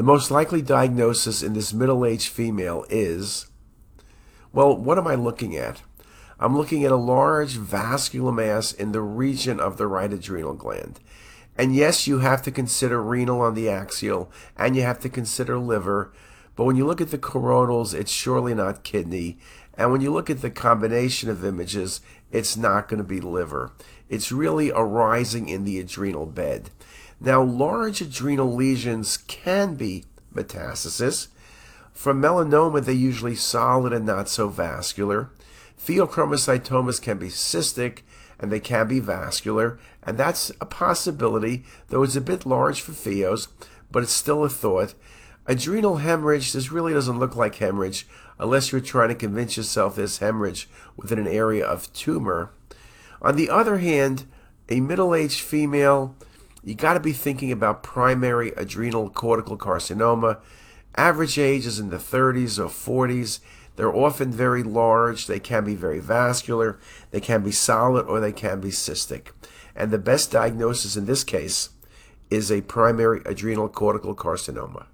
The most likely diagnosis in this middle aged female is well, what am I looking at? I'm looking at a large vascular mass in the region of the right adrenal gland. And yes, you have to consider renal on the axial and you have to consider liver. But when you look at the coronals, it's surely not kidney. And when you look at the combination of images, it's not going to be liver. It's really arising in the adrenal bed. Now, large adrenal lesions can be metastasis. For melanoma, they're usually solid and not so vascular. Pheochromocytomas can be cystic and they can be vascular, and that's a possibility, though it's a bit large for pheos, but it's still a thought. Adrenal hemorrhage, this really doesn't look like hemorrhage unless you're trying to convince yourself there's hemorrhage within an area of tumor. On the other hand, a middle aged female, you got to be thinking about primary adrenal cortical carcinoma. Average age is in the 30s or 40s. They're often very large, they can be very vascular, they can be solid, or they can be cystic. And the best diagnosis in this case is a primary adrenal cortical carcinoma.